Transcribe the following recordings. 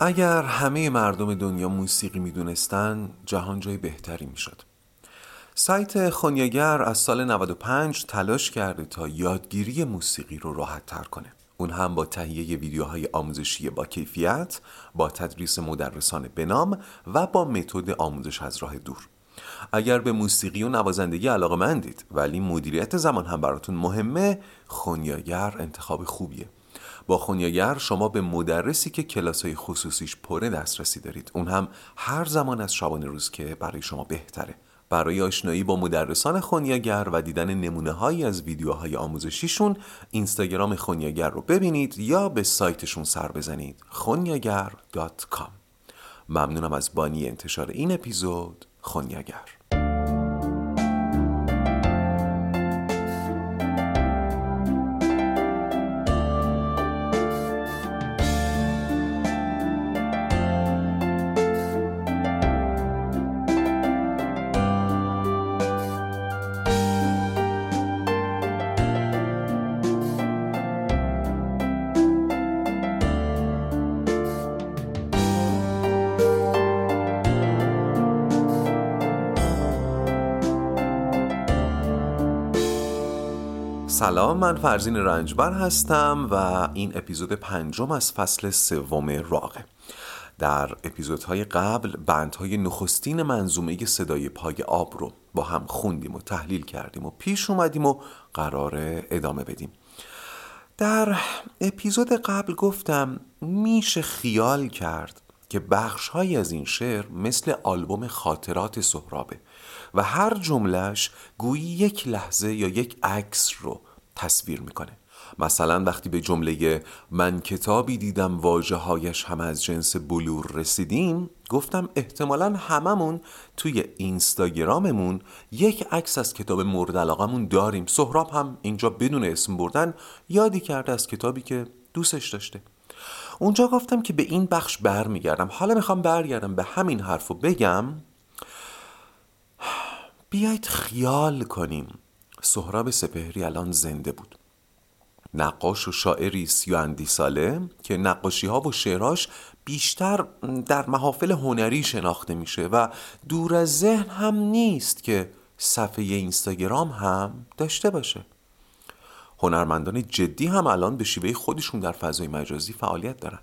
اگر همه مردم دنیا موسیقی می‌دونستن جهان جای بهتری می‌شد. سایت خونیاگر از سال 95 تلاش کرده تا یادگیری موسیقی رو راحت تر کنه. اون هم با تهیه ویدیوهای آموزشی با کیفیت با تدریس مدرسان بنام و با متد آموزش از راه دور. اگر به موسیقی و نوازندگی علاقه مندید ولی مدیریت زمان هم براتون مهمه خونیاگر انتخاب خوبیه. با خونیاگر شما به مدرسی که کلاس خصوصیش پره دسترسی دارید. اون هم هر زمان از شبانه روز که برای شما بهتره. برای آشنایی با مدرسان خونیاگر و دیدن نمونه هایی از ویدیوهای آموزشیشون اینستاگرام خونیاگر رو ببینید یا به سایتشون سر بزنید. خونیاگر.com ممنونم از بانی انتشار این اپیزود. خونیاگر. سلام من فرزین رنجبر هستم و این اپیزود پنجم از فصل سوم راقه در اپیزودهای قبل بندهای نخستین منظومه صدای پای آب رو با هم خوندیم و تحلیل کردیم و پیش اومدیم و قرار ادامه بدیم. در اپیزود قبل گفتم میشه خیال کرد که بخش از این شعر مثل آلبوم خاطرات سهرابه و هر جملهش گویی یک لحظه یا یک عکس رو تصویر می‌کنه. مثلا وقتی به جمله من کتابی دیدم واجه هایش هم از جنس بلور رسیدیم گفتم احتمالا هممون توی اینستاگراممون یک عکس از کتاب مورد علاقمون داریم. سهراب هم اینجا بدون اسم بردن یادی کرده از کتابی که دوستش داشته. اونجا گفتم که به این بخش برمیگردم. حالا می‌خوام برگردم به همین حرف و بگم. بیایید خیال کنیم. سهراب سپهری الان زنده بود. نقاش و شاعری سی اندی ساله که نقاشی ها و شعراش بیشتر در محافل هنری شناخته میشه و دور از ذهن هم نیست که صفحه اینستاگرام هم داشته باشه. هنرمندان جدی هم الان به شیوه خودشون در فضای مجازی فعالیت دارن.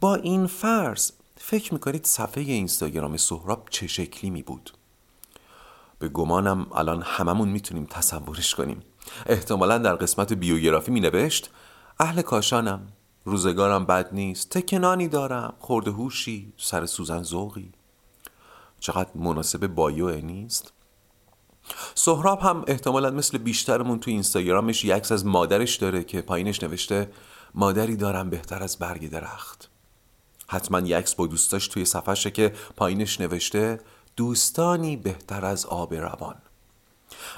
با این فرض فکر می‌کنید صفحه اینستاگرام سهراب چه شکلی می بود به گمانم الان هممون می‌تونیم تصورش کنیم. احتمالا در قسمت بیوگرافی می نوشت اهل کاشانم روزگارم بد نیست تکنانی دارم خورده هوشی سر سوزن ذوقی. چقدر مناسب بایو نیست؟ سهراب هم احتمالا مثل بیشترمون تو اینستاگرامش یک عکس از مادرش داره که پایینش نوشته مادری دارم بهتر از برگ درخت. حتما یک عکس با دوستاش توی صفحشه که پایینش نوشته دوستانی بهتر از آب روان.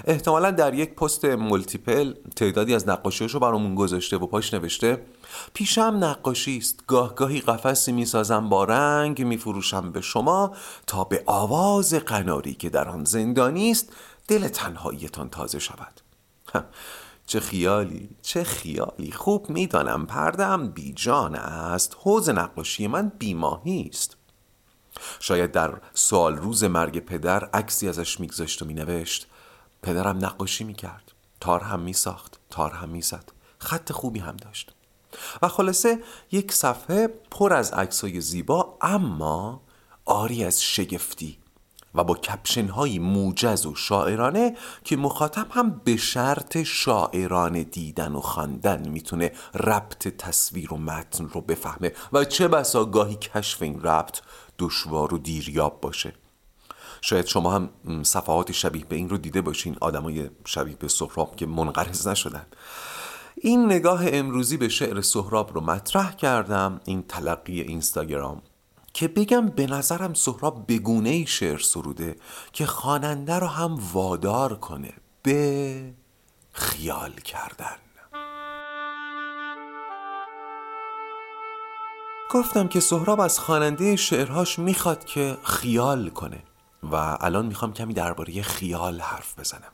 احتمالا در یک پست multiple تعدادی از نقاشیشو برامون گذاشته و پاش نوشته پیشه‌ام نقاشی است. گاه گاهی قفسی می‌سازم با رنگ میفروشم به شما تا به آواز قناری که در آن زندانی است دل تنهاییتان تازه شود. چه خیالی چه خیالی. خوب می‌دانم پردم بیجان است. حوز نقاشی من بیماهی است. شاید در سال روز مرگ پدر عکسی ازش میگذاشت و مینوشت. پدرم نقاشی می‌کرد. تار هم میساخت. تار هم می‌زد. خط خوبی هم داشت. و خلاصه یک صفحه پر از عکسای زیبا اما آری از شگفتی و با کپشن های موجز و شاعرانه که مخاطب هم به شرط شاعرانه دیدن و خواندن می‌تونه ربط تصویر و متن رو بفهمه. و چه بسا گاهی کشف این ربط دشوار و دیریاب باشه. شاید شما هم صفحات شبیه به این رو دیده باشین آدمای شبیه به سهراب که منقرض نشدن. این نگاه امروزی به شعر سهراب رو مطرح کردم این تلقی اینستاگرام که بگم به نظرم سهراب بگونه شعر سروده که خواننده رو هم وادار کنه به خیال کردن. گفتم که سهراب از خواننده شعرهاش می‌خواد که خیال کنه و الان می‌خوام کمی درباره خیال حرف بزنم.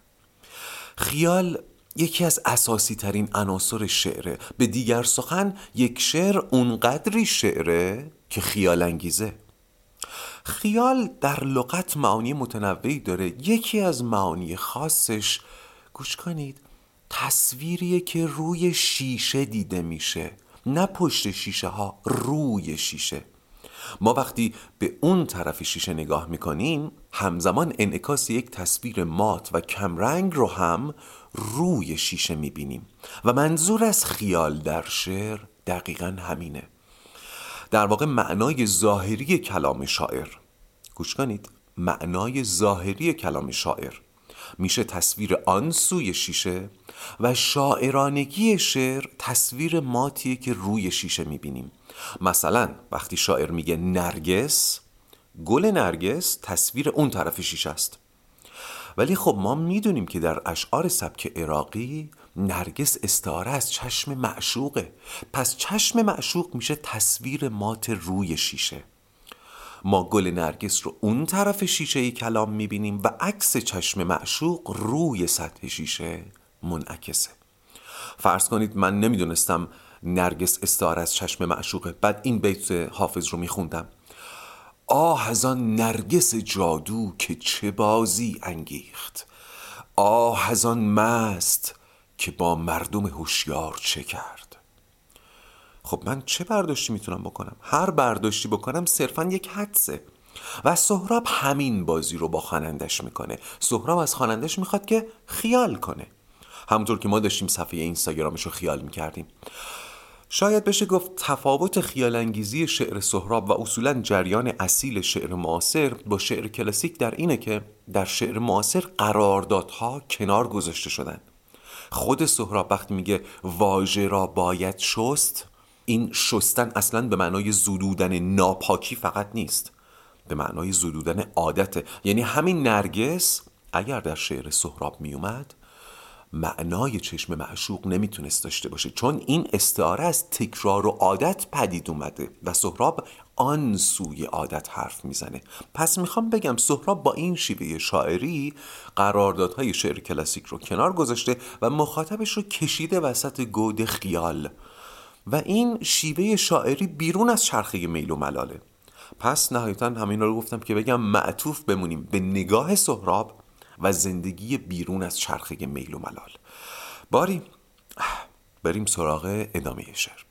خیال یکی از اساسی ترین عناصر شعره. به دیگر سخن یک شعر اونقدری شعره که خیال انگیزه. خیال در لغت معانی متنوعی داره. یکی از معانی خاصش گوش کنید تصویریه که روی شیشه دیده میشه. نه پشت شیشه ها روی شیشه. ما وقتی به اون طرف شیشه نگاه می‌کنیم همزمان انعکاس یک تصویر مات و کمرنگ رو هم روی شیشه می‌بینیم و منظور از خیال در شعر دقیقا همینه. در واقع معنای ظاهری کلام شاعر. گوش کنید معنای ظاهری کلام شاعر. میشه تصویر آن سوی شیشه و شاعرانگی شعر تصویر ماتیه که روی شیشه می‌بینیم. مثلا وقتی شاعر میگه نرگس گل نرگس تصویر اون طرف شیشه است. ولی خب ما می‌دونیم که در اشعار سبک عراقی نرگس استعاره از چشم معشوقه. پس چشم معشوق میشه تصویر مات روی شیشه. ما گل نرگس رو اون طرف شیشه کلام می‌بینیم و عکس چشم معشوق روی سطح شیشه. منعکسه. فرض کنید من نمی‌دونستم نرگس استعاره از چشم معشوقه. بعد این بیت حافظ رو میخوندم. آه از آن نرگس جادو که چه بازی انگیخت. آه از آن مست که با مردم هوشیار چه کرد. خب من چه برداشتی می‌تونم بکنم؟ هر برداشتی بکنم صرفا یک حدسه. و سهراب همین بازی رو با خوانندش می‌کنه. سهراب از خوانندش می‌خواد که خیال کنه. همونطور که ما داشتیم صفحه اینستاگرامش رو خیال می‌کردیم. شاید بشه گفت تفاوت خیالانگیزی شعر سهراب و اصولا جریان اصیل شعر معاصر با شعر کلاسیک در اینه که در شعر معاصر قراردادها کنار گذاشته شدن. خود سهراب وقتی میگه واژه را باید شست این شستن اصلا به معنای زدودن ناپاکی فقط نیست. به معنای زدودن عادته یعنی همین نرگس اگر در شعر سهراب میومد معنای چشم معشوق نمی‌تونست داشته باشه. چون این استعاره از تکرار و عادت پدید اومده و سهراب آن سوی عادت حرف می‌زنه. پس می‌خوام بگم سهراب با این شیوه شاعری قراردادهای شعر کلاسیک رو کنار گذاشته و مخاطبش رو کشیده وسط گود خیال. و این شیوه شاعری بیرون از چرخه میل و ملاله. پس نهایتا همین رو گفتم که بگم معطوف بمونیم به نگاه سهراب. و زندگی بیرون از چرخه میل و ملال. باری بریم سراغ ادامه شعر.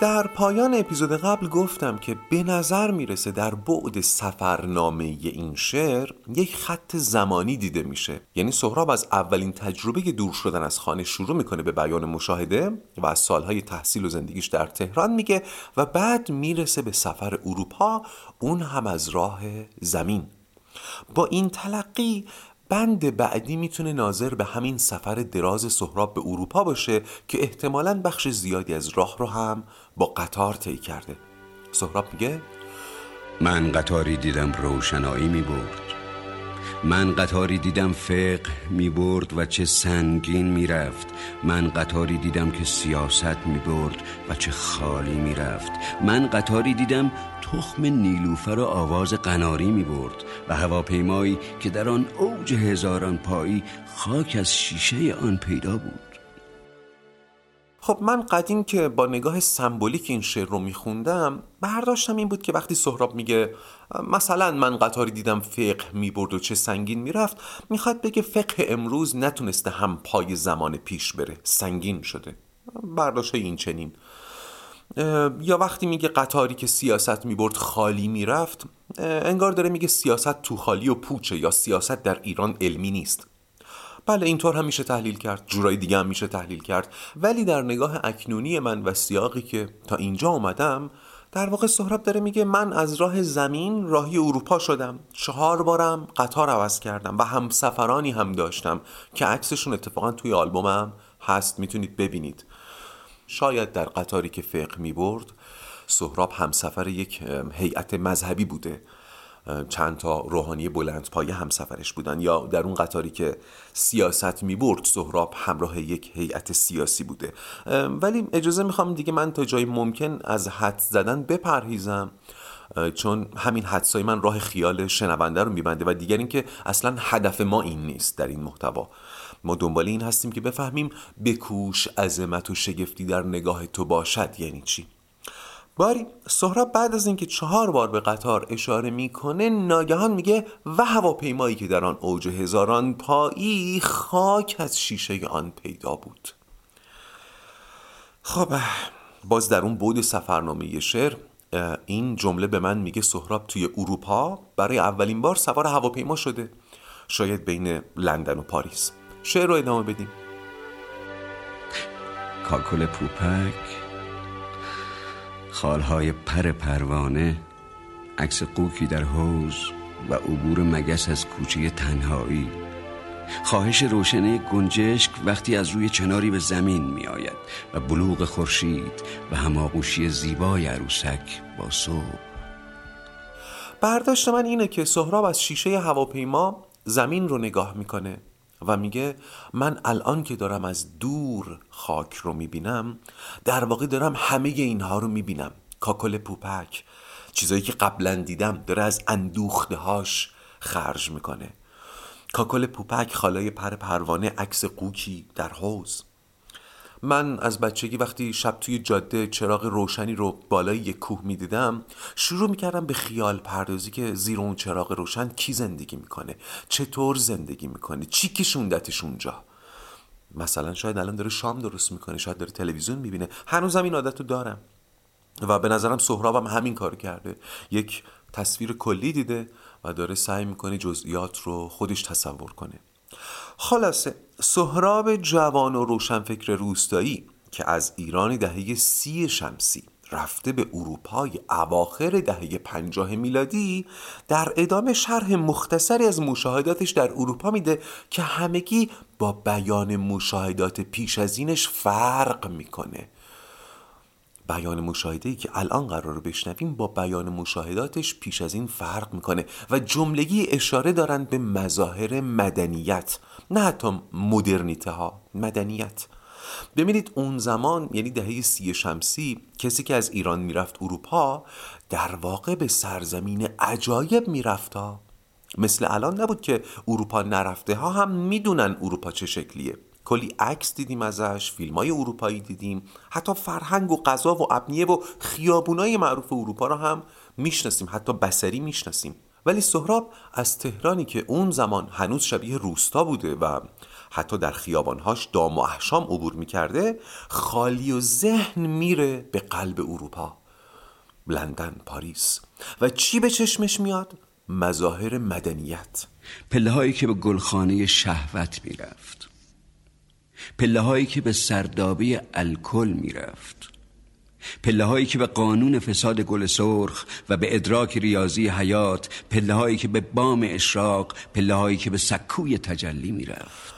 در پایان اپیزود قبل گفتم که به نظر می‌رسه در بعد سفرنامه این شعر یک خط زمانی دیده میشه. یعنی سهراب از اولین تجربه دور شدن از خانه شروع می‌کنه به بیان مشاهده و از سالهای تحصیل و زندگیش در تهران میگه و بعد می‌رسه به سفر اروپا اون هم از راه زمین. با این تلقی بند بعدی می‌تونه ناظر به همین سفر دراز سهراب به اروپا باشه که احتمالا بخش زیادی از راه رو هم با قطار طی کرده. سهراب میگه من قطاری دیدم روشنایی می برد من قطاری دیدم فقه می برد و چه سنگین می رفت من قطاری دیدم که سیاست می برد و چه خالی می رفت من قطاری دیدم تخم نیلوفر و آواز قناری می برد و هواپیمایی که در آن اوج هزاران پایی خاک از شیشه آن پیدا بود. خب من قدیم که با نگاه سمبولیک این شعر رو میخوندم برداشتم این بود که وقتی سهراب میگه مثلا من قطاری دیدم فقه می‌برد و چه سنگین می‌رفت می‌خواد بگه فقه امروز نتونسته هم پای زمان پیش بره سنگین شده. برداشت این چنین. یا وقتی میگه قطاری که سیاست می‌برد خالی می‌رفت انگار داره میگه سیاست تو خالی و پوچه یا سیاست در ایران علمی نیست. بله اینطور هم میشه تحلیل کرد. جورای دیگه هم میشه تحلیل کرد. ولی در نگاه اکنونی من و سیاقی که تا اینجا اومدم در واقع سهراب داره میگه من از راه زمین راهی اروپا شدم. چهار بارم قطار عوض کردم و هم سفرانی هم داشتم که عکسشون اتفاقا توی آلبومم هست. می‌تونید ببینید. شاید در قطاری که فقه می‌برد سهراب همسفر یک هیئت مذهبی بوده. چند تا روحانی بلند پایه همسفرش بودن یا در اون قطاری که سیاست می برد سهراب همراه یک هیئت سیاسی بوده. ولی اجازه می‌خوام دیگه من تا جای ممکن از حد زدن بپرهیزم چون همین حدسای من راه خیال شنونده رو میبنده و دیگر اینکه اصلا هدف ما این نیست در این محتوا. ما دنبال این هستیم که بفهمیم بکوش عظمت و شگفتی در نگاه تو باشد یعنی چی؟ باری سهراب بعد از اینکه چهار بار به قطار اشاره می‌کنه ناگهان میگه و هواپیمایی که در آن اوج هزاران پایی خاک از شیشه آن پیدا بود. خب باز در اون بود سفرنامه شعر این جمله به من میگه سهراب توی اروپا برای اولین بار سوار هواپیما شده. شاید بین لندن و پاریس. شعر رو ادامه بدیم. کاکل پوپک خالهای پر پروانه عکس قوکی در حوز و عبور مگس از کوچه تنهایی. خواهش روشنه گنجشک وقتی از روی چناری به زمین می آید و بلوغ خورشید و هماغوشی زیبای عروسک با صبح. برداشت من اینه که سهراب از شیشه هواپیما زمین رو نگاه می‌کنه. و میگه من الان که دارم از دور خاک رو می‌بینم در واقع دارم همه اینها رو می‌بینم. کاکل پوپک چیزایی که قبلا دیدم داره از اندوخته هاش خرج می‌کنه. کاکل پوپک خالای پر پروانه عکس قوکی در حوز من از بچگی وقتی شب توی جاده چراغ روشنی رو بالای یک کوه می‌دیدم شروع می‌کردم به خیال پردازی که زیر اون چراغ روشن کی زندگی می‌کنه چطور زندگی می‌کنه چی کشوندتش اونجا. مثلا شاید الان داره شام درست می‌کنه شاید داره تلویزیون می‌بینه. هنوزم این عادت رو دارم. و به نظرم سهرابم همین کار کرده. یک تصویر کلی دیده و داره سعی می‌کنه جزئیات رو خودش تصور کنه. خلاصه سهراب جوان و روشنفکر روستایی که از ایران دهه سی شمسی رفته به اروپای اواخر دهه پنجاه میلادی در ادامه شرح مختصری از مشاهداتش در اروپا میده که همگی با بیان مشاهدات پیش از اینش فرق می‌کنه. بیان مشاهده که الان قرار بشنویم با بیان مشاهداتش پیش از این فرق می‌کنه و جملگی اشاره دارند به مظاهر مدنیت نه حتی مدرنیته ها مدنیت. ببینید اون زمان یعنی دهه سی شمسی کسی که از ایران می‌رفت اروپا در واقع به سرزمین عجایب می‌رفت مثل الان نبود که اروپا نرفته ها هم می‌دونن اروپا چه شکلیه. کلی عکس دیدیم ازش فیلم های اروپایی دیدیم. حتی فرهنگ و غذا و ابنیه و خیابونای معروف اروپا رو هم می‌شناسیم حتی بسری می‌شناسیم. ولی سهراب از تهرانی که اون زمان هنوز شبیه روستا بوده و حتی در خیابانهاش دام و احشام عبور می‌کرده خالی و ذهن میره به قلب اروپا. لندن پاریس. و چی به چشمش میاد؟ مظاهر مدنیت. پله هایی که به گلخانه شهوت می‌رفت. پله هایی که به سردابی الکل می‌رفت. پله هایی که به قانون فساد گل سرخ و به ادراک ریاضی حیات پله هایی که به بام اشراق پله هایی که به سکوی تجلی می‌رفت.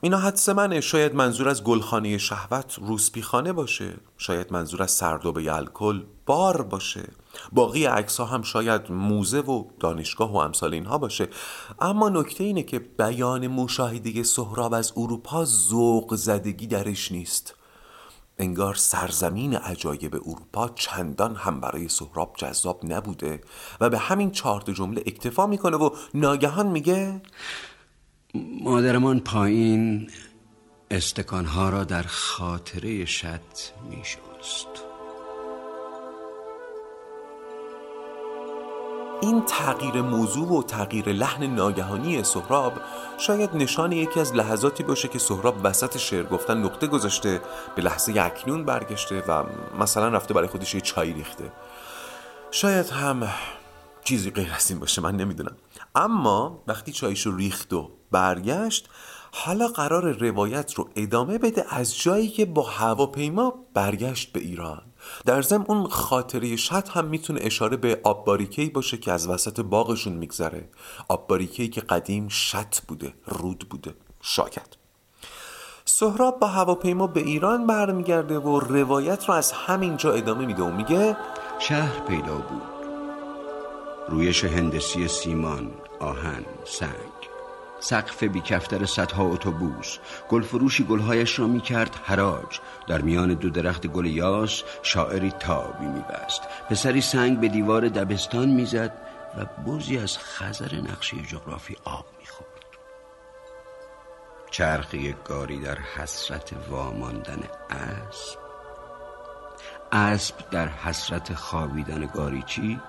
اینا حدس منه. شاید منظور از گلخانه شهوت روسپیخانه باشه. شاید منظور از سردابه الکل بار باشه. باقی عکس هم شاید موزه و دانشگاه و امثال اینها باشه. اما نکته اینه که بیان مشاهده سهراب از اروپا ذوق زدگی درش نیست. انگار سرزمین عجایب اروپا چندان هم برای سهراب جذاب نبوده و به همین چهار جمله اکتفا می‌کنه و ناگهان میگه مادرمان پایین استکانها را در خاطره شد میشست. این تغییر موضوع و تغییر لحن ناگهانی سهراب شاید نشان یکی از لحظاتی باشه که سهراب وسط شعر گفتن نقطه گذاشته به لحظه اکنون برگشته و مثلا رفته برای خودش یه چای ریخته. شاید هم چیزی غیر از این باشه من نمی‌دونم. اما وقتی چایشو ریخت و برگشت حالا قرار روایت رو ادامه بده از جایی که با هواپیما برگشت به ایران. در ضمن اون خاطره شد هم می‌تونه اشاره به آب باریکی باشه که از وسط باغشون میگذره. آب باریکی که قدیم شط بوده رود بوده. شاید سهراب با هواپیما به ایران برمیگرده و روایت رو از همینجا ادامه میده و میگه شهر پیدا بود. رویش هندسی سیمان آهن سنگ. سقف بیکفتر صدها اتوبوس. گلفروشی گلهایش را می‌کرد حراج. در میان دو درخت گل یاس شاعری تابی میبست. پسری سنگ به دیوار دبستان می‌زد و بوزی از خزر نقشه جغرافی آب می‌خورد. چرخی گاری در حسرت واماندن اسب. اسب در حسرت خوابیدن گاریچی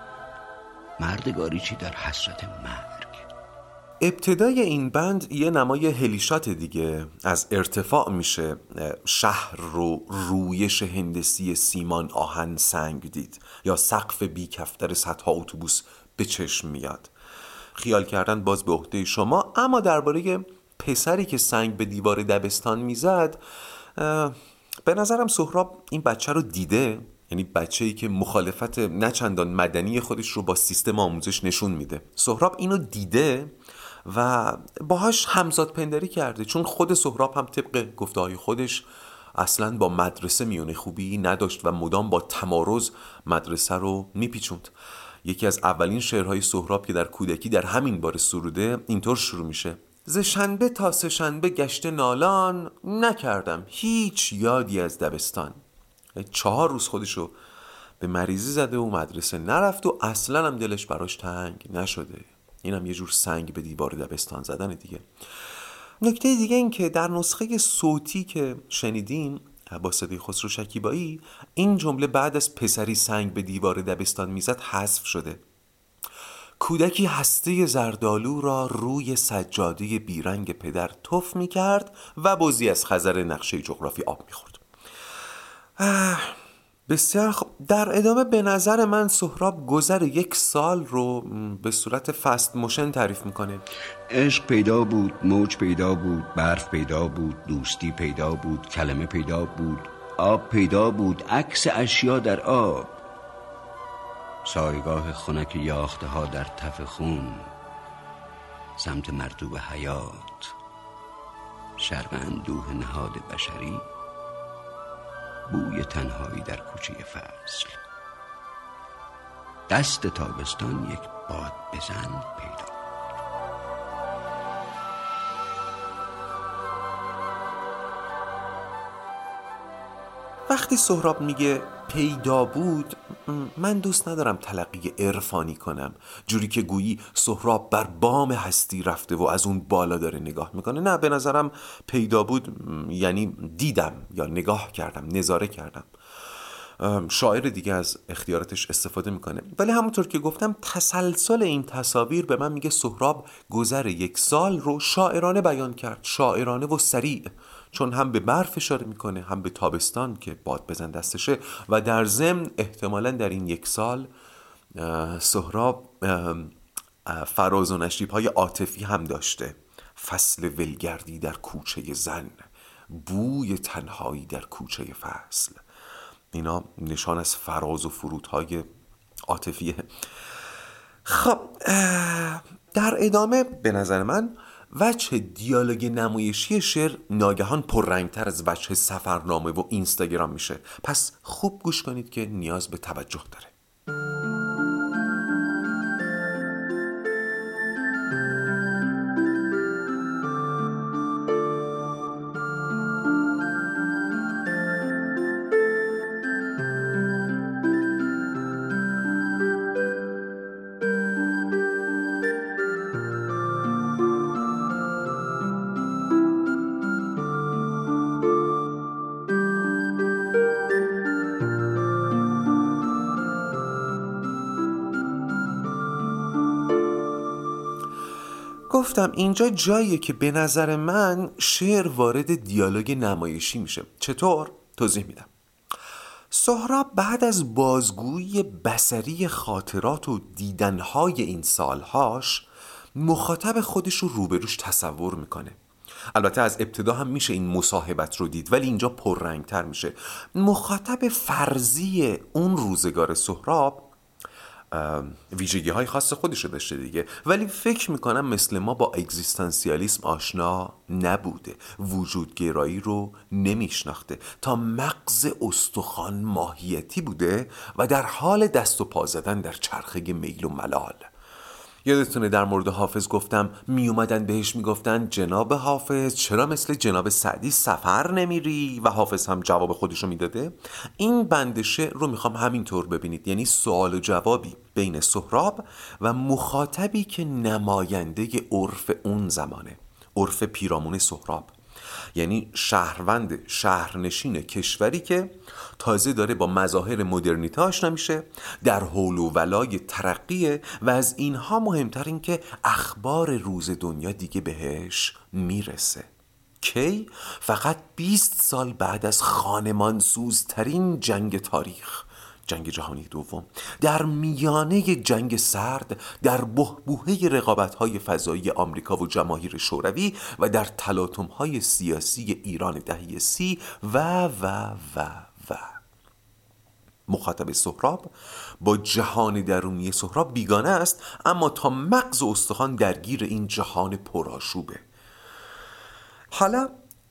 مرد گاریچی در حسرت مرگ ابتدای این بند یه نمای هلیشات دیگه. از ارتفاع میشه شهر رو رویش هندسی سیمان آهن سنگ دید یا سقف بی کفتر صدها اتوبوس به چشم میاد. خیال کردن باز به عهده شما. اما درباره پسری که سنگ به دیوار دبستان می‌زد به نظرم سهراب این بچه رو دیده. یعنی بچه ای که مخالفت نچندان مدنی خودش رو با سیستم آموزش نشون میده. سهراب اینو دیده و باهاش همزاد پندری کرده. چون خود سهراب هم طبق گفته های خودش اصلا با مدرسه میونه خوبی نداشت و مدام با تمارز مدرسه رو میپیچوند. یکی از اولین شعرهای سهراب که در کودکی در همین بار سروده اینطور شروع میشه. ز شنبه تا سه شنبه گشت نالان نکردم هیچ یادی از دبستان. چهار روز خودشو به مریضی زده و مدرسه نرفت و اصلا هم دلش براش تنگ نشده. اینم یه جور سنگ به دیوار دبستان زدن دیگه. نکته دیگه این که در نسخه صوتی که شنیدیم با صدای خسرو شکیبایی این جمله بعد از پسری سنگ به دیوار دبستان می‌زد حذف شده. کودکی هسته زردالو را روی سجاده بیرنگ پدر تف می کرد و بزی از خزر نقشه جغرافی آب می خورد بسیار خوب در ادامه به نظر من سهراب گذر یک سال رو به صورت فست موشن تعریف می‌کنه. عشق پیدا بود موج پیدا بود برف پیدا بود دوستی پیدا بود کلمه پیدا بود آب پیدا بود عکس اشیا در آب. سایگاه خنک یاخته ها در تف خون سمت مرتوب حیات شرم اندوه نهاد بشری. بوی تنهایی در کوچه فصل. دست تابستان یک باد بزن پیدا وقتی سهراب میگه پیدا بود من دوست ندارم تلقی عرفانی کنم. جوری که گویی سهراب بر بام هستی رفته و از اون بالا داره نگاه می‌کنه. نه به نظرم پیدا بود یعنی دیدم یا نگاه کردم نظاره کردم. شاعر دیگه از اختیاراتش استفاده می‌کنه. ولی همونطور که گفتم تسلسل این تصاویر به من میگه سهراب گذر یک سال رو شاعرانه بیان کرد. شاعرانه و سریع. چون هم به برف اشاره می‌کنه هم به تابستان که باد بزن دستشه و در ضمن احتمالا در این یک سال سهراب فراز و نشیب های عاطفی هم داشته. فصل ولگردی در کوچه زن بوی تنهایی در کوچه فصل. اینا نشان از فراز و فرودهای عاطفیه خب در ادامه به نظر من وجه دیالوگ نمایشی شعر ناگهان پررنگتر از وجه سفرنامه و اینستاگرام میشه. پس خوب گوش کنید که نیاز به توجه داره. گفتم اینجا جاییه که به نظر من شعر وارد دیالوگ نمایشی میشه. چطور؟ توضیح میدم. سهراب بعد از بازگویی بسری خاطرات و دیدنهای این سالهاش مخاطب خودش رو روبروش تصور می‌کنه. البته از ابتدا هم میشه این مصاحبت رو دید ولی اینجا پررنگتر میشه. مخاطب فرضی اون روزگار سهراب ویژگی های خاص خودش رو داشته دیگه. ولی فکر می‌کنم مثل ما با اگزیستانسیالیسم آشنا نبوده. وجودگرایی رو نمیشناخته. تا مغز استخوان ماهیتی بوده و در حال دست و پا زدن در چرخه میل و ملال. یادتونه در مورد حافظ گفتم می اومدن بهش می‌گفتن جناب حافظ چرا مثل جناب سعدی سفر نمیری؟ و حافظ هم جواب خودشو می‌داده. این بند شعر رو می‌خوام همینطور ببینید یعنی سوال و جوابی بین سهراب و مخاطبی که نماینده عرف اون زمانه عرف پیرامون سهراب. یعنی شهروند شهرنشین کشوری که تازه داره با مظاهر مدرنیته آشنا میشه در حول و ولای ترقیه و از اینها مهمتر این که اخبار روز دنیا دیگه بهش می‌رسه کی؟ فقط 20 سال بعد از خانمان سوزترین جنگ تاریخ جنگ جهانی دوم. در میانه جنگ سرد در بهبوهه رقابت های فضایی آمریکا و جماهیر شوروی و در تلاطم های سیاسی ایران دهه سی و و و و. مخاطب سهراب با جهان درونی سهراب بیگانه است اما تا مغز استخوان درگیر این جهان پرآشوبه. حالا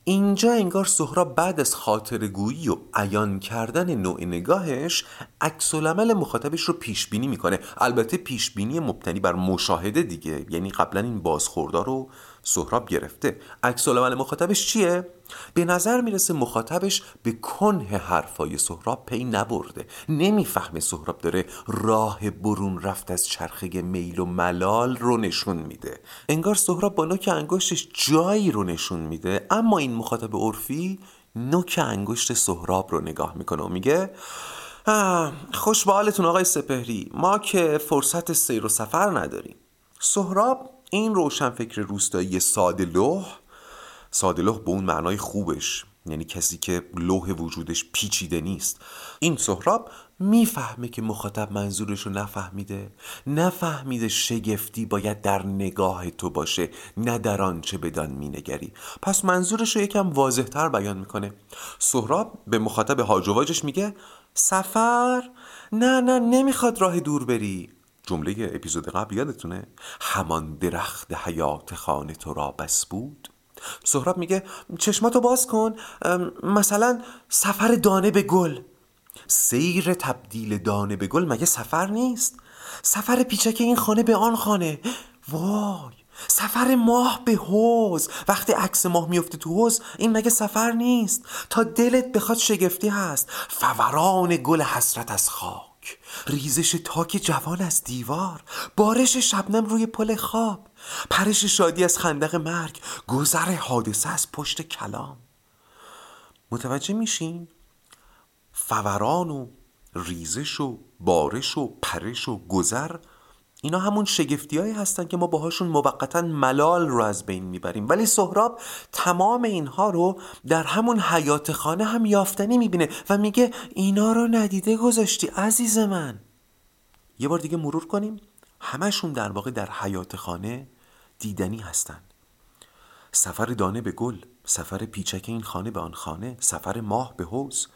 اینجا انگار سهراب بعد از خاطرگویی و عیان کردن نوع نگاهش عکس مخاطبش رو پیش بینی می‌کنه. البته پیش بینی مبتنی بر مشاهده دیگه. یعنی قبلا این بازخوردار رو سهراب گرفته. عکس مخاطبش چیه؟ به نظر می‌رسه مخاطبش به کنه حرفای سهراب پی نبرده. نمی‌فهمه سهراب داره راه برون رفت از چرخه میل و ملال رو نشون میده. انگار سهراب با نوک انگشتش جایی رو نشون میده. اما این مخاطب عرفی نوک انگشت سهراب رو نگاه می‌کنه و میگه خوش به حالتون آقای سپهری. ما که فرصت سیر و سفر نداریم. سهراب این روشنفکر روستایی ساده لوح ساده لوح به اون معنای خوبش یعنی کسی که لوح وجودش پیچیده نیست. این سهراب می‌فهمه که مخاطب منظورش رو نفهمیده نفهمیده شگفتی باید در نگاه تو باشه نه در آنچه بدان مینگری. پس منظورش رو یکم واضحتر بیان می‌کنه. سهراب به مخاطب هاجواجش میگه سفر؟ نه نه نمی‌خواد راه دور بری. جمله اپیزود قبل یادتونه؟ همان درخت حیات خانه تو را بس بود. سهراب میگه چشماتو باز کن مثلا سفر دانه به گل. سیر تبدیل دانه به گل مگه سفر نیست؟ سفر پیچک این خانه به آن خانه. وای سفر ماه به حوز وقتی عکس ماه میفته تو حوز این مگه سفر نیست؟ تا دلت بخواد شگفتی هست. فوران گل حسرت از خواب ریزش تاک جوان از دیوار بارش شبنم روی پل خواب پرش شادی از خندق مرگ گذر حادثه از پشت کلام متوجه میشین؟ فوران و ریزش و بارش و پرش و گذر اینا همون شگفتی هایی هستن که ما باهاشون موقتا ملال رو از بین می‌بریم. ولی سهراب تمام اینها رو در همون حیات خانه هم یافتنی می‌بینه و میگه اینا رو ندیده گذاشتی عزیز من. یه بار دیگه مرور کنیم. همشون در واقع در حیات خانه دیدنی هستن. سفر دانه به گل سفر پیچک این خانه به آن خانه سفر ماه به حوز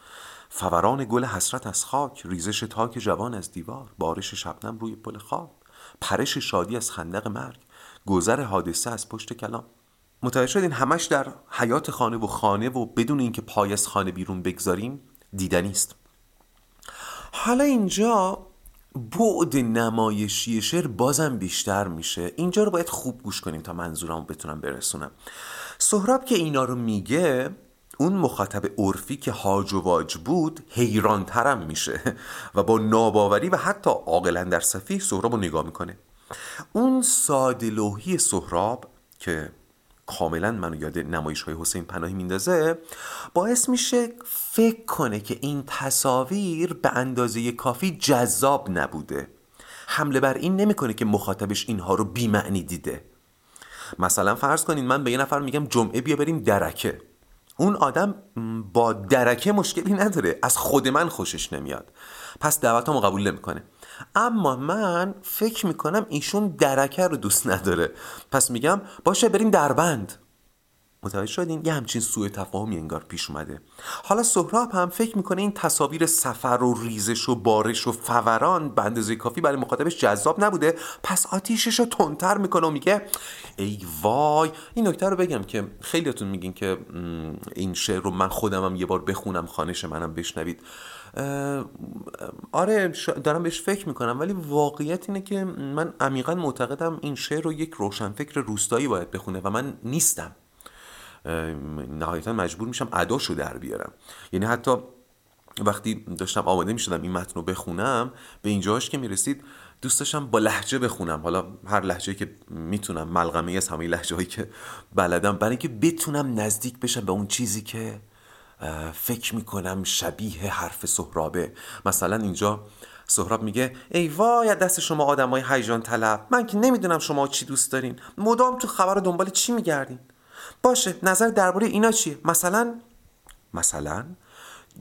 فوران گل حسرت از خاک ریزش تاک جوان از دیوار بارش شبنم روی پل خواب پرش شادی از خندق مرگ گذر حادثه از پشت کلام. متوجه شدین همش در حیات خانه و خانه و بدون اینکه پای از خانه بیرون بگذاریم دیدنی است حالا اینجا بعد نمایشی شعر بازم بیشتر میشه. اینجا رو باید خوب گوش کنیم تا منظورمو بتونم برسونم. سهراب که اینا رو میگه اون مخاطب عرفی که هاج و واج بود حیران ترم میشه و با ناباوری و حتی عاقلا در صفی سهراب رو نگاه می‌کنه. اون سادلوهی سهراب که کاملا منو یاد نمایش های حسین پناهی میندازه باعث میشه فکر کنه که این تصاویر به اندازه کافی جذاب نبوده. حمله بر این نمی‌کنه که مخاطبش اینها رو بیمعنی دیده. مثلا فرض کنین من به یه نفر میگم جمعه بیا بریم درکه. اون آدم با درکه مشکلی نداره. از خود من خوشش نمیاد. پس دعوتمو قبول نمی‌کنه. اما من فکر می‌کنم ایشون درکه رو دوست نداره. پس میگم باشه بریم دربند. متوجه شدین؟ یه همچین سوء تفاهمی انگار پیش اومده. حالا سهراب هم فکر می‌کنه این تصاویر سفر و ریزش و بارش و فوران به اندازه کافی برای مخاطبش جذاب نبوده. پس آتیشش رو تندتر می‌کنه و میگه ای وای! این نکته رو بگم که خیلیاتون میگین که این شعر رو من خودمم یه بار بخونم خانش منم بشنوید. آره دارم بهش فکر می‌کنم ولی واقعیت اینه که من عمیقا معتقدم این شعر رو یک روشنفکر روستایی باید بخونه و من نیستم. نهایتا مجبور میشم اداشو در بیارم. یعنی حتی وقتی داشتم آماده می‌شدم این متن رو بخونم به اینجاش که می‌رسید دوست داشتم با لحجه بخونم. حالا هر لحجه که می‌تونم ملغمه از همه لحجه هایی که بلدم برای اینکه بتونم نزدیک بشم به اون چیزی که فکر می‌کنم شبیه حرف سهرابه. مثلا اینجا سهراب میگه ای وای دست شما آدمای هیجان طلب. من که نمی‌دونم شما چی دوست دارین. مدام تو خبر دنبال چی میگردین؟ باشه نظر درباره اینا چیه؟ مثلا؟ مثلا؟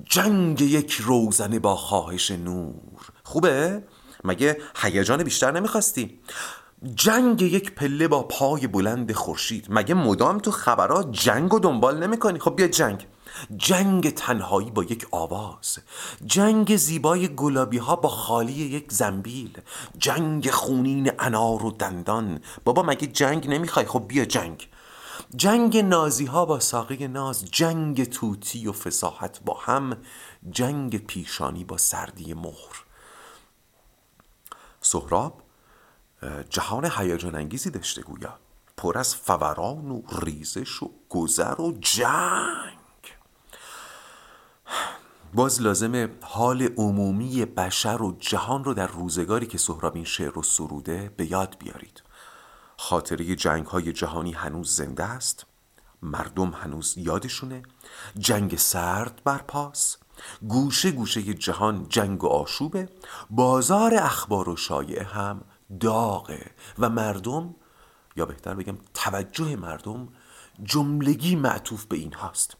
جنگ یک روزنه با خواهش نور. خوبه؟ مگه هیجان بیشتر نمی‌خواستی؟ جنگ یک پله با پای بلند خورشید. مگه مدام تو خبرات جنگ و دنبال نمی‌کنی؟ خب بیا جنگ. جنگ تنهایی با یک آواز. جنگ زیبای گلابی ها با خالی یک زنبیل. جنگ خونین انار و دندان. بابا مگه جنگ نمی‌خوای؟ خب بیا جنگ. جنگ نازی ها با ساقه ناز جنگ توتی و فساحت با هم جنگ پیشانی با سردی مهر. سهراب جهان هیجان انگیزی داشته گویا. پر از فوران و ریزش و گذر و جنگ. باز لازمه حال عمومی بشر و جهان رو در روزگاری که سهراب این شعر رو سروده به یاد بیارید. خاطره جنگ های جهانی هنوز زنده است. مردم هنوز یادشونه. جنگ سرد برپاس. گوشه گوشه جهان جنگ و آشوبه. بازار اخبار و شایعه هم داغه. و مردم یا بهتر بگم توجه مردم جملگی معطوف به این هاست.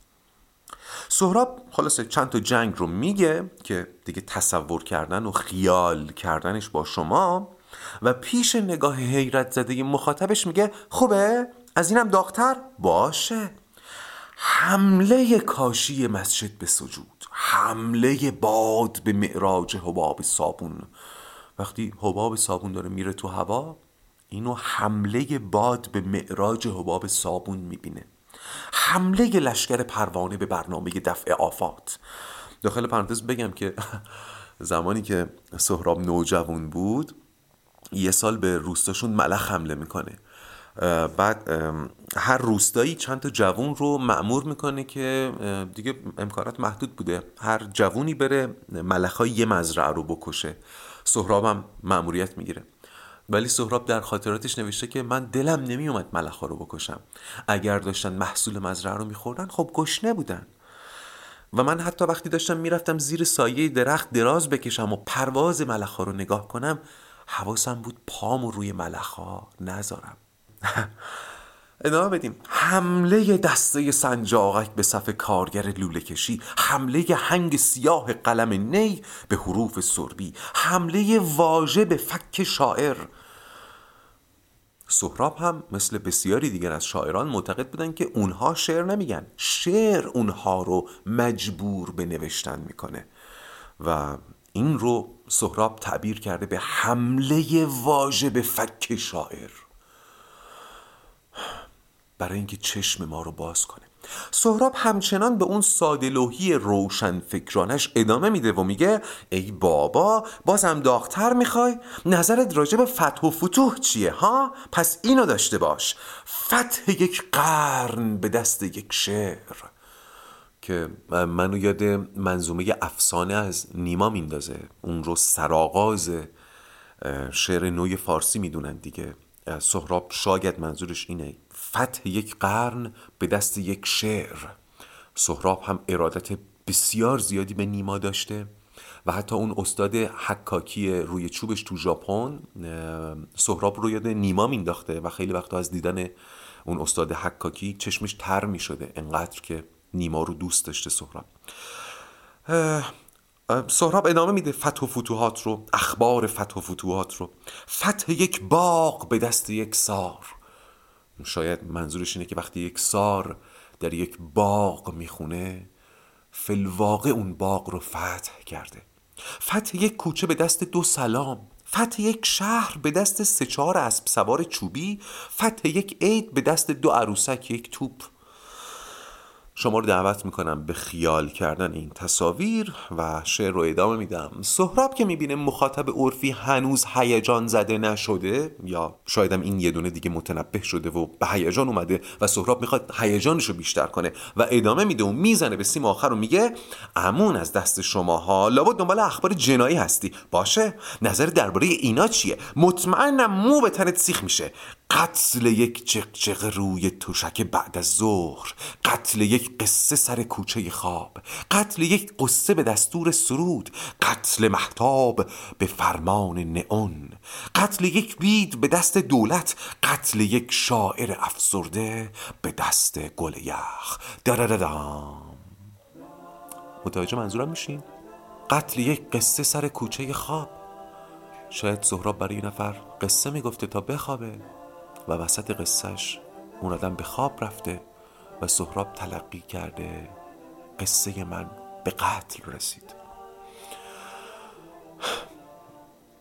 سهراب خلاصه چند تا جنگ رو میگه که دیگه تصور کردن و خیال کردنش با شما و پیش نگاه حیرت زده مخاطبش میگه خوبه؟ از اینم داغتر؟ باشه. حمله کاشی مسجد به سجود حمله باد به معراج حباب صابون. وقتی حباب صابون داره میره تو هوا اینو حمله باد به معراج حباب صابون می‌بینه. حمله لشکر پروانه به برنامه دفع آفات. داخل پرانتز بگم که زمانی که سهراب نوجوان بود یه سال به روستاشون ملخ حمله می‌کنه. بعد هر روستایی چند تا جوون رو معمور می‌کنه که دیگه امکانات محدود بوده. هر جوونی بره ملخ یه مزرعه رو بکشه. سهراب هم معموریت می‌گیره. ولی سهراب در خاطراتش نوشته که من دلم نمیومد ملخا رو بکشم. اگر داشتن محصول مزرعه رو میخوردن خب گشنه بودن. و من حتی وقتی داشتم می‌رفتم زیر سایه درخت دراز بکشم و پرواز ملخا رو نگاه کنم حواسم بود پام روی ملخا نذارم. ادامه بدیم. حمله دسته سنجاقک به صف کارگر لوله کشی حمله هنگ سیاه قلم نی به حروف سربی حمله واژه به فک شاعر. سهراب هم مثل بسیاری دیگر از شاعران معتقد بودن که اونها شعر نمیگن. شعر اونها رو مجبور به نوشتن می‌کنه. و این رو سهراب تعبیر کرده به حمله واژه به فک شاعر. برای اینکه چشم ما رو باز کنه. سهراب همچنان به اون سادلوهی روشن فکرانش ادامه میده و میگه ای بابا بازم داغتر می‌خوای؟ نظرت راجع به فتح و فتوح چیه ها؟ پس اینو داشته باش. فتح یک قرن به دست یک شعر. که منو یاد منظومه افسانه از نیما میندازه. اون رو سراغاز شعر نوی فارسی می‌دونن دیگه. سهراب شاید منظورش اینه. فتح یک قرن به دست یک شعر. سهراب هم ارادت بسیار زیادی به نیما داشته و حتی اون استاد حکاکی روی چوبش تو ژاپن سهراب رو یاد نیما مینداخته و خیلی وقتا از دیدن اون استاد حکاکی چشمش تر می شده انقدر که نیما رو دوست داشته سهراب. سهراب ادامه میده فتح و فتوحات رو اخبار فتح و فتوحات رو. فتح یک باغ به دست یک سار. شاید منظورش اینه که وقتی یک سار در یک باغ می‌خونه فلواقع اون باغ رو فتح کرده. فتح یک کوچه به دست دو سلام. فتح یک شهر به دست سه چهار اسب سوار چوبی. فتح یک عید به دست دو عروسک یک توپ. شما رو دعوت می‌کنم به خیال کردن این تصاویر و شعر رو ادامه میدم. سهراب که می‌بینه مخاطب عرفی هنوز هیجان زده نشده یا شایدم این یه دونه دیگه متنبه شده و به هیجان اومده و سهراب می‌خواد هیجانش رو بیشتر کنه و ادامه میده و می‌زنه به سیم آخر و میگه امون از دست شماها لابد دنبال اخبار جنایی هستی. باشه. نظر درباره اینا چیه؟ مطمئنم مو به تنت سیخ میشه. قتل یک جقجق روی توشک بعد از ظهر قتل یک قصه سر کوچه خواب قتل یک قصه به دستور سرود قتل محتاب به فرمان نئون قتل یک بید به دست دولت قتل یک شاعر افسرده به دست گل یخ. درردام متوجه منظورم میشین؟ قتل یک قصه سر کوچه خواب. شاید سهراب برای نفر قصه می‌گفته تا بخوابه. و وسط قصهش اون آدم به خواب رفته و سهراب تلقی کرده. قصه من به قتل رسید.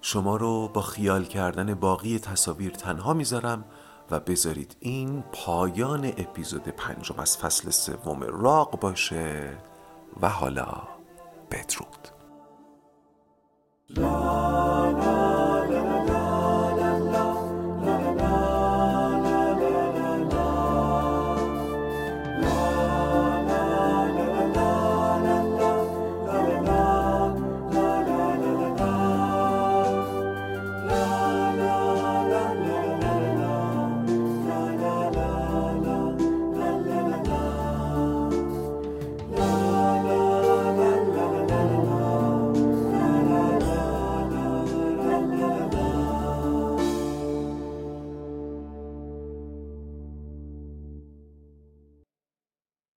شما رو با خیال کردن باقی تصاویر تنها می‌ذارم و بذارید این پایان اپیزود پنجم از فصل سوم راق باشه و حالا بدرود.